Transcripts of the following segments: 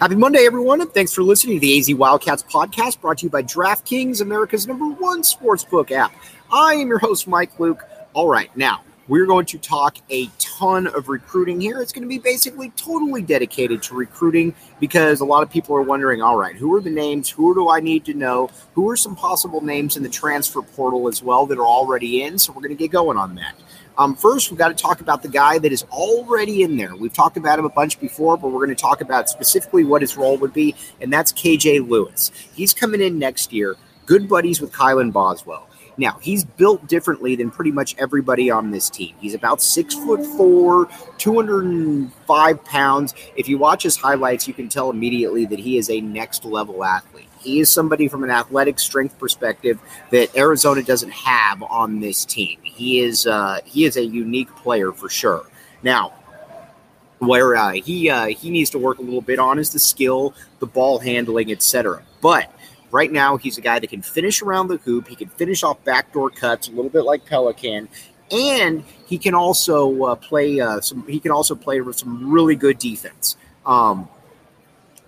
Happy Monday, everyone, and thanks for listening to the AZ Wildcats podcast brought to you by DraftKings, America's number one sportsbook app. I am your host, Mike Luke. All right, now we're going to talk a ton of recruiting here. It's going to be basically totally dedicated to recruiting because a lot of people are wondering all right, who are the names? Who do I need to know? Who are some possible names in the transfer portal as well that are already in? So we're going to get going on that. Um, first, we've got to talk about the guy that is already in there. We've talked about him a bunch before, but we're going to talk about specifically what his role would be, and that's KJ Lewis. He's coming in next year, good buddies with Kylan Boswell. Now, he's built differently than pretty much everybody on this team. He's about six foot four, 205 pounds. If you watch his highlights, you can tell immediately that he is a next level athlete. He is somebody from an athletic strength perspective that Arizona doesn't have on this team. He is uh, he is a unique player for sure. Now, where uh, he uh, he needs to work a little bit on is the skill, the ball handling, etc. But right now, he's a guy that can finish around the hoop. He can finish off backdoor cuts a little bit like Pelican, and he can also uh, play uh, some. He can also play with some really good defense. Um,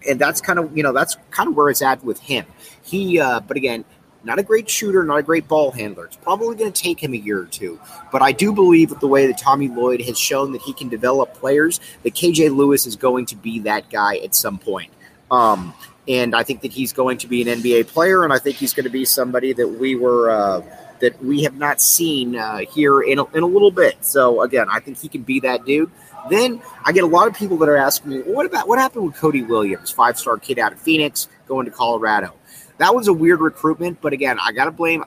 and that's kind of you know that's kind of where it's at with him. He, uh, but again, not a great shooter, not a great ball handler. It's probably going to take him a year or two. But I do believe with the way that Tommy Lloyd has shown that he can develop players, that KJ Lewis is going to be that guy at some point. Um, and I think that he's going to be an NBA player, and I think he's going to be somebody that we were. Uh, that we have not seen uh, here in a, in a little bit. So again, I think he can be that dude. Then I get a lot of people that are asking me, well, what about what happened with Cody Williams, five star kid out of Phoenix, going to Colorado? That was a weird recruitment, but again, I got to blame.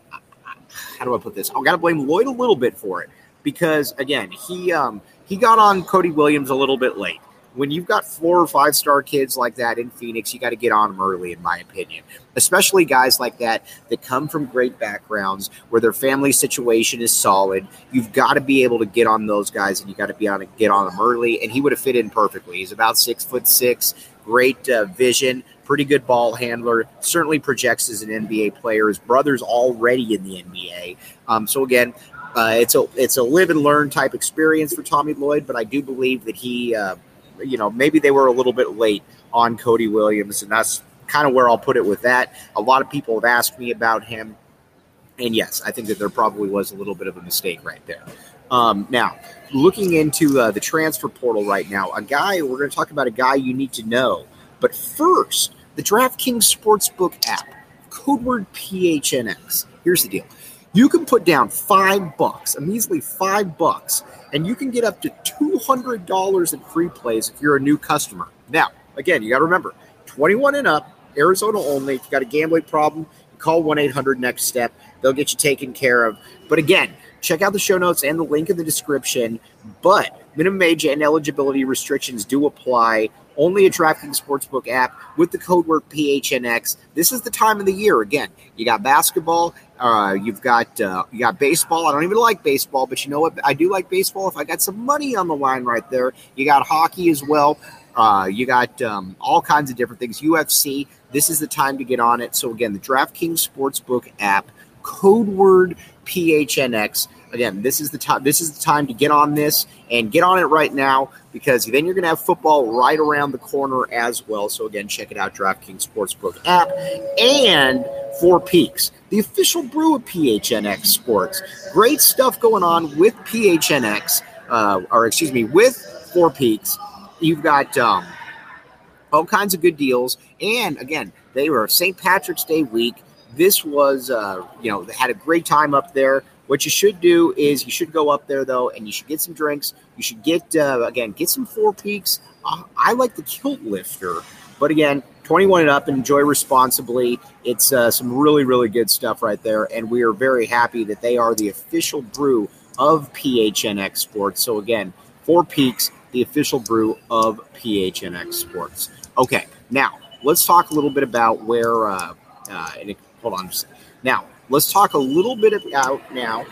How do I put this? I got to blame Lloyd a little bit for it because again, he um, he got on Cody Williams a little bit late when you've got four or five star kids like that in Phoenix, you got to get on them early, in my opinion. Especially guys like that that come from great backgrounds where their family situation is solid. You've got to be able to get on those guys, and you got to be on to get on them early. And he would have fit in perfectly. He's about six foot six, great uh, vision, pretty good ball handler. Certainly projects as an NBA player. His brother's already in the NBA. Um, so again, uh, it's a it's a live and learn type experience for Tommy Lloyd, but I do believe that he. Uh, you know, maybe they were a little bit late on Cody Williams, and that's kind of where I'll put it with that. A lot of people have asked me about him, and yes, I think that there probably was a little bit of a mistake right there. Um, now, looking into uh, the transfer portal right now, a guy we're going to talk about a guy you need to know, but first, the DraftKings Sportsbook app, code word PHNX. Here's the deal. You can put down five bucks, a measly five bucks, and you can get up to $200 in free plays if you're a new customer. Now, again, you got to remember 21 and up, Arizona only. If you got a gambling problem, call 1 800 Next Step. They'll get you taken care of. But again, check out the show notes and the link in the description. But minimum age and eligibility restrictions do apply only a DraftKings Sportsbook app with the code word PHNX. This is the time of the year. Again, you got basketball, uh, you've got uh, you got baseball. I don't even like baseball, but you know what? I do like baseball. If I got some money on the line right there, you got hockey as well. Uh, you got um, all kinds of different things. UFC. This is the time to get on it. So again, the DraftKings Sportsbook app, code word PHNX. Again, this is the time. This is the time to get on this and get on it right now because then you're going to have football right around the corner as well. So again, check it out, DraftKings Sportsbook app and Four Peaks, the official brew of PHNX Sports. Great stuff going on with PHNX, uh, or excuse me, with Four Peaks. You've got um, all kinds of good deals, and again, they were St. Patrick's Day week. This was, uh, you know, they had a great time up there. What you should do is you should go up there though, and you should get some drinks. You should get uh, again get some Four Peaks. Uh, I like the Kilt Lifter, but again, 21 and up, enjoy responsibly. It's uh, some really really good stuff right there, and we are very happy that they are the official brew of PHNX Sports. So again, Four Peaks, the official brew of PHNX Sports. Okay, now let's talk a little bit about where. Uh, uh, hold on, now let's talk a little bit about now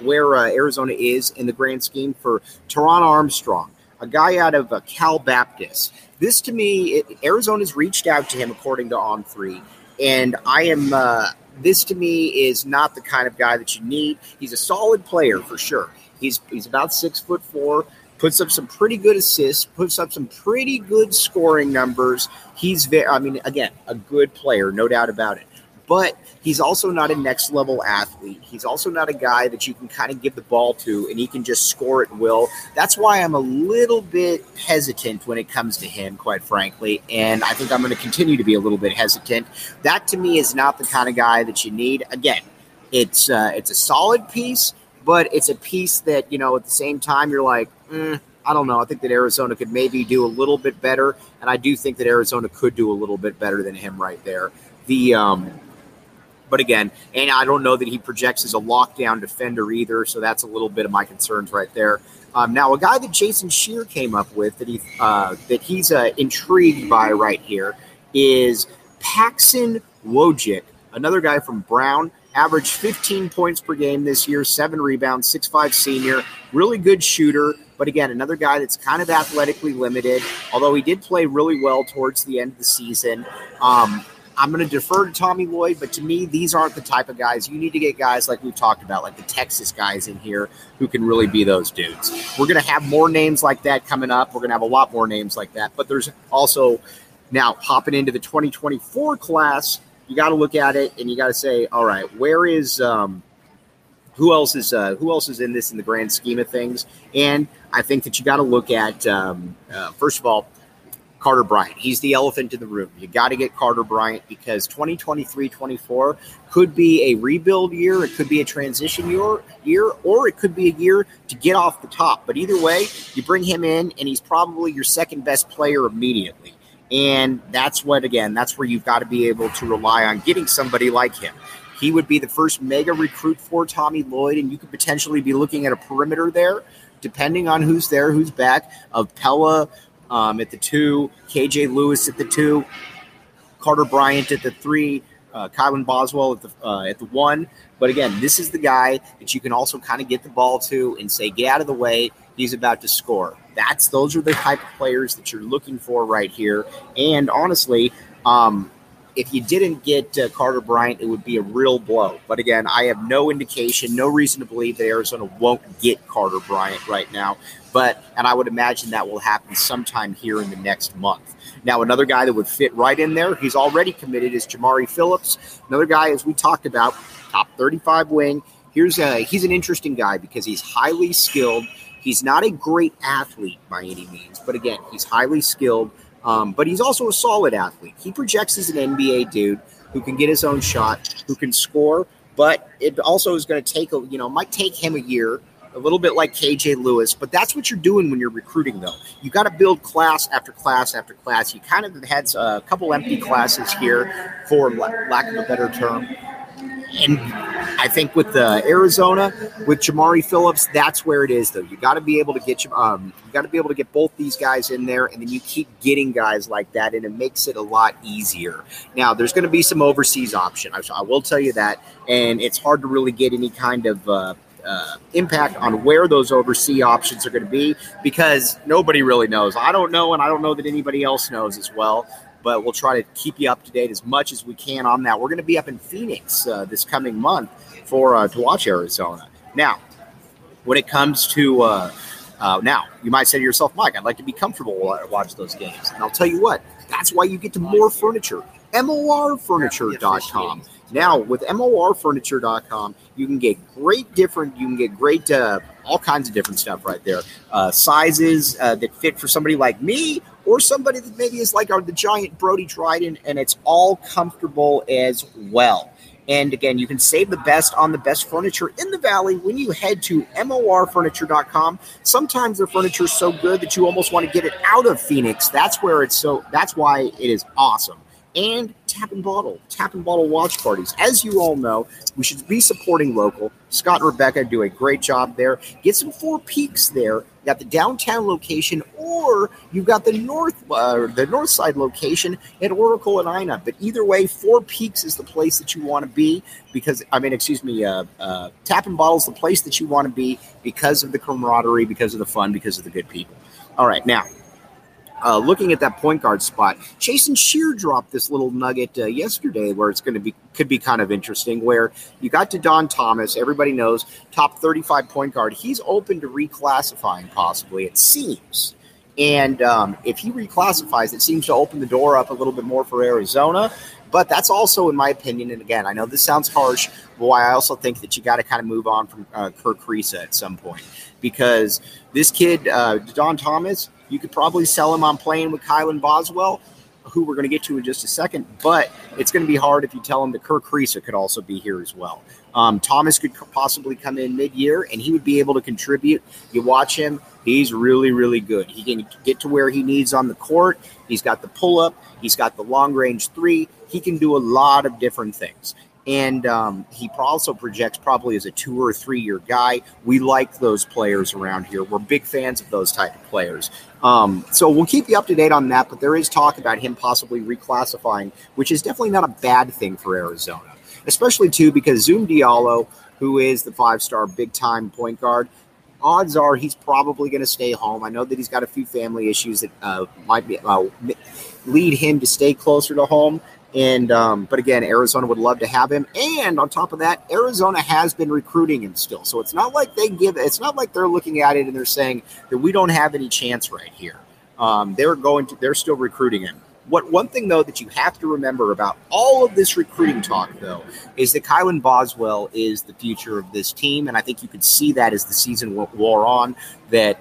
where uh, Arizona is in the grand scheme for Taran Armstrong, a guy out of uh, Cal Baptist. This to me, it, Arizona's reached out to him according to On Three, and I am. Uh, this to me is not the kind of guy that you need. He's a solid player for sure. He's he's about six foot four. puts up some pretty good assists, puts up some pretty good scoring numbers. He's very, I mean, again, a good player, no doubt about it. But he's also not a next level athlete. He's also not a guy that you can kind of give the ball to and he can just score at will. That's why I'm a little bit hesitant when it comes to him, quite frankly. And I think I'm going to continue to be a little bit hesitant. That to me is not the kind of guy that you need. Again, it's uh, it's a solid piece, but it's a piece that you know at the same time you're like, mm, I don't know. I think that Arizona could maybe do a little bit better, and I do think that Arizona could do a little bit better than him right there. The um, but again, and I don't know that he projects as a lockdown defender either, so that's a little bit of my concerns right there. Um, now, a guy that Jason Scheer came up with that he uh, that he's uh, intrigued by right here is Paxson Wojcik, another guy from Brown averaged 15 points per game this year, seven rebounds, six-five senior, really good shooter. But again, another guy that's kind of athletically limited, although he did play really well towards the end of the season. Um, I'm going to defer to Tommy Lloyd, but to me, these aren't the type of guys. You need to get guys like we've talked about, like the Texas guys in here who can really be those dudes. We're going to have more names like that coming up. We're going to have a lot more names like that. But there's also now hopping into the 2024 class you got to look at it and you got to say, all right, where is um, who else is uh, who else is in this in the grand scheme of things? And I think that you got to look at um, uh, first of all. Carter Bryant. He's the elephant in the room. You got to get Carter Bryant because 2023 24 could be a rebuild year. It could be a transition year, year, or it could be a year to get off the top. But either way, you bring him in, and he's probably your second best player immediately. And that's what, again, that's where you've got to be able to rely on getting somebody like him. He would be the first mega recruit for Tommy Lloyd, and you could potentially be looking at a perimeter there, depending on who's there, who's back, of Pelle um, at the two, KJ Lewis at the two, Carter Bryant at the three, uh, Kylan Boswell at the uh, at the one. But again, this is the guy that you can also kind of get the ball to and say, get out of the way. He's about to score. That's those are the type of players that you're looking for right here. And honestly, um, if you didn't get uh, Carter Bryant, it would be a real blow. But again, I have no indication, no reason to believe that Arizona won't get Carter Bryant right now. But and I would imagine that will happen sometime here in the next month. Now, another guy that would fit right in there, he's already committed, is Jamari Phillips. Another guy, as we talked about, top 35 wing. Here's a he's an interesting guy because he's highly skilled. He's not a great athlete by any means, but again, he's highly skilled. Um, but he's also a solid athlete. He projects as an NBA dude who can get his own shot, who can score. But it also is going to take a you know might take him a year, a little bit like KJ Lewis. But that's what you're doing when you're recruiting, though. You got to build class after class after class. You kind of had a couple empty classes here, for lack of a better term and I think with the Arizona, with Jamari Phillips, that's where it is. Though you got to be able to get you, um, you got to be able to get both these guys in there, and then you keep getting guys like that, and it makes it a lot easier. Now, there's going to be some overseas option. I, I, will tell you that, and it's hard to really get any kind of. Uh, uh, impact on where those overseas options are going to be because nobody really knows. I don't know, and I don't know that anybody else knows as well but we'll try to keep you up to date as much as we can on that. We're going to be up in Phoenix uh, this coming month for uh, to watch Arizona. Now, when it comes to uh, uh now, you might say to yourself, Mike, I'd like to be comfortable while I watch those games, and I'll tell you what, that's why you get to more furniture. MORfurniture.com. Now, with MORfurniture.com, you can get great different, you can get great, uh, all kinds of different stuff right there. Uh, sizes that fit for somebody like me or somebody that maybe is like our, the giant Brody Dryden, and it's all comfortable as well. And again, you can save the best on the best furniture in the valley when you head to morfurniture.com. Sometimes the furniture is so good that you almost want to get it out of Phoenix. That's where it's so that's why it is awesome and tap and bottle, tap and bottle watch parties. As you all know, we should be supporting local. Scott and Rebecca do a great job there. Get some Four Peaks there. You got the downtown location, or you've got the north uh, the north side location at Oracle and Ina. But either way, Four Peaks is the place that you want to be because I mean, excuse me, uh, uh, Tap and Bottle is the place that you want to be because of the camaraderie, because of the fun, because of the good people. All right, now uh, looking at that point guard spot, Jason Scheer dropped this little nugget uh, yesterday where it's going to be could be kind of interesting. Where you got to Don Thomas, everybody knows top thirty-five point guard. He's open to reclassifying, possibly. It seems, and um, if he reclassifies, it seems to open the door up a little bit more for Arizona. But that's also, in my opinion, and again, I know this sounds harsh, but I also think that you got to kind of move on from uh, Kerr Kriisa at some point because this kid, uh, Don Thomas, you could probably sell him on playing with Kylan Boswell, who we're going to get to in just a second. But it's going to be hard if you tell him that Kerr Kriisa could also be here as well. Um, Thomas could possibly come in mid-year, and he would be able to contribute. You watch him; he's really, really good. He can get to where he needs on the court. He's got the pull-up. He's got the long-range three. He can do a lot of different things and um, he also projects probably as a two or three year guy. We like those players around here. We're big fans of those type of players. Um, so we'll keep you up to date on that. But there is talk about him possibly reclassifying, which is definitely not a bad thing for Arizona, especially too because Zoom Diallo, who is the five star big time point guard. Odds are he's probably going to stay home. I know that he's got a few family issues that uh, might be, uh, lead him to stay closer to home. And um, but again, Arizona would love to have him. And on top of that, Arizona has been recruiting him still. So it's not like they give. It's not like they're looking at it and they're saying that we don't have any chance right here. Um, they're going to. They're still recruiting him. What one thing though that you have to remember about all of this recruiting talk though is that Kylan Boswell is the future of this team, and I think you could see that as the season wore on that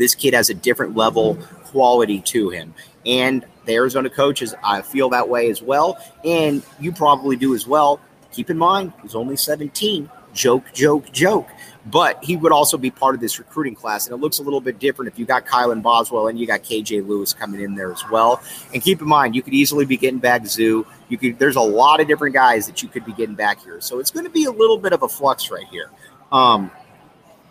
this kid has a different level quality to him. And the Arizona coaches, I feel that way as well. And you probably do as well. Keep in mind, he's only 17. Joke, joke, joke. But he would also be part of this recruiting class. And it looks a little bit different if you got Kylan Boswell and you got KJ Lewis coming in there as well. And keep in mind, you could easily be getting back Zoo. You could there's a lot of different guys that you could be getting back here. So it's going to be a little bit of a flux right here. Um,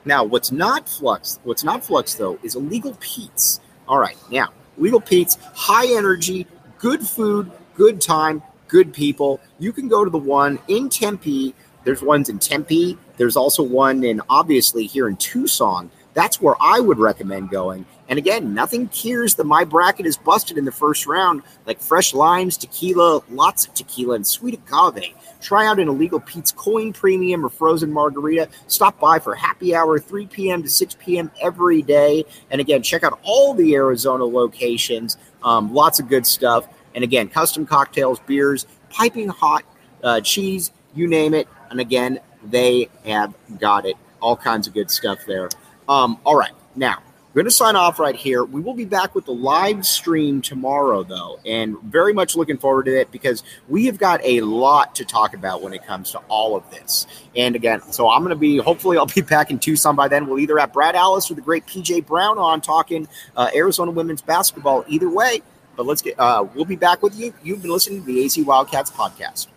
now, what's not flux, what's not flux though, is illegal Pete's. All right, now Legal Pete's, high energy, good food, good time, good people. You can go to the one in Tempe. There's ones in Tempe. There's also one in obviously here in Tucson. That's where I would recommend going. And again, nothing cures the my bracket is busted in the first round, like fresh limes, tequila, lots of tequila, and sweet agave. Try out an illegal Pete's Coin Premium or Frozen Margarita. Stop by for happy hour, 3 p.m. to 6 p.m. every day. And again, check out all the Arizona locations. Um, lots of good stuff. And again, custom cocktails, beers, piping hot uh, cheese, you name it. And again, they have got it. All kinds of good stuff there. Um, all right. Now, we're going to sign off right here. We will be back with the live stream tomorrow, though, and very much looking forward to it because we have got a lot to talk about when it comes to all of this. And again, so I'm going to be, hopefully, I'll be back in Tucson by then. We'll either have Brad Allis or the great PJ Brown on talking uh, Arizona women's basketball. Either way, but let's get, uh, we'll be back with you. You've been listening to the AZ Wildcats podcast.